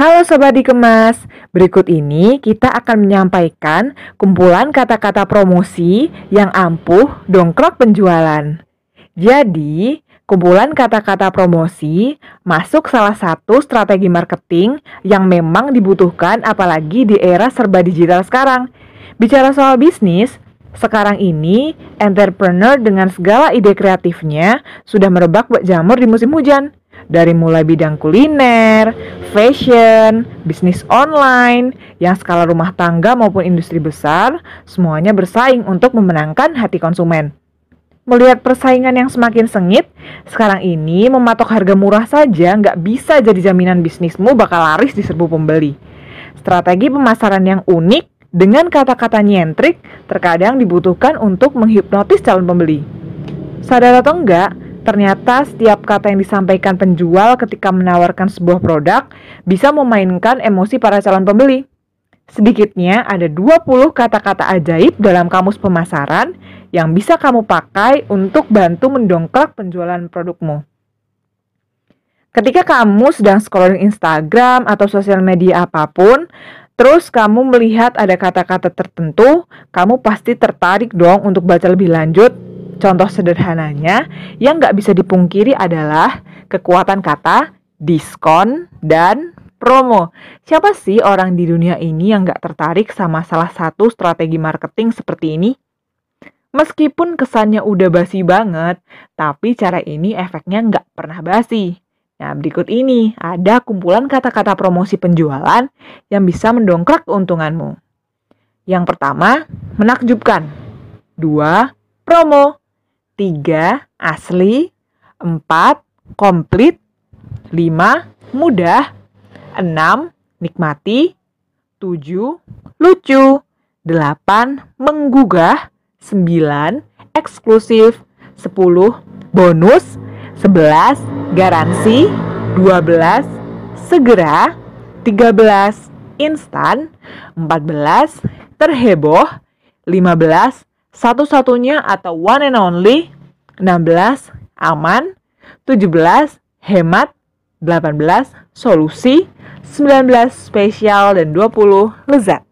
Halo Sobat Dikemas, berikut ini kita akan menyampaikan kumpulan kata-kata promosi yang ampuh dongkrak penjualan. Jadi, kumpulan kata-kata promosi masuk salah satu strategi marketing yang memang dibutuhkan apalagi di era serba digital sekarang. Bicara soal bisnis, sekarang ini entrepreneur dengan segala ide kreatifnya sudah merebak buat jamur di musim hujan dari mulai bidang kuliner, fashion, bisnis online, yang skala rumah tangga maupun industri besar, semuanya bersaing untuk memenangkan hati konsumen. Melihat persaingan yang semakin sengit, sekarang ini mematok harga murah saja nggak bisa jadi jaminan bisnismu bakal laris di serbu pembeli. Strategi pemasaran yang unik dengan kata-kata nyentrik terkadang dibutuhkan untuk menghipnotis calon pembeli. Sadar atau enggak, Ternyata setiap kata yang disampaikan penjual ketika menawarkan sebuah produk bisa memainkan emosi para calon pembeli. Sedikitnya ada 20 kata-kata ajaib dalam kamus pemasaran yang bisa kamu pakai untuk bantu mendongkrak penjualan produkmu. Ketika kamu sedang scrolling Instagram atau sosial media apa pun, terus kamu melihat ada kata-kata tertentu, kamu pasti tertarik dong untuk baca lebih lanjut Contoh sederhananya yang nggak bisa dipungkiri adalah kekuatan kata diskon dan promo. Siapa sih orang di dunia ini yang nggak tertarik sama salah satu strategi marketing seperti ini? Meskipun kesannya udah basi banget, tapi cara ini efeknya nggak pernah basi. Nah, berikut ini ada kumpulan kata-kata promosi penjualan yang bisa mendongkrak keuntunganmu. Yang pertama, menakjubkan. Dua, promo. 3. Asli 4. Komplit 5. Mudah 6. Nikmati 7. Lucu 8. Menggugah 9. Eksklusif 10. Bonus 11. Garansi 12. Segera 13. Instan 14. Terheboh 15 satu-satunya atau one and only, 16 aman, 17 hemat, 18 solusi, 19 spesial, dan 20 lezat.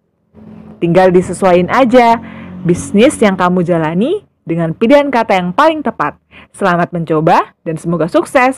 Tinggal disesuaikan aja bisnis yang kamu jalani dengan pilihan kata yang paling tepat. Selamat mencoba dan semoga sukses!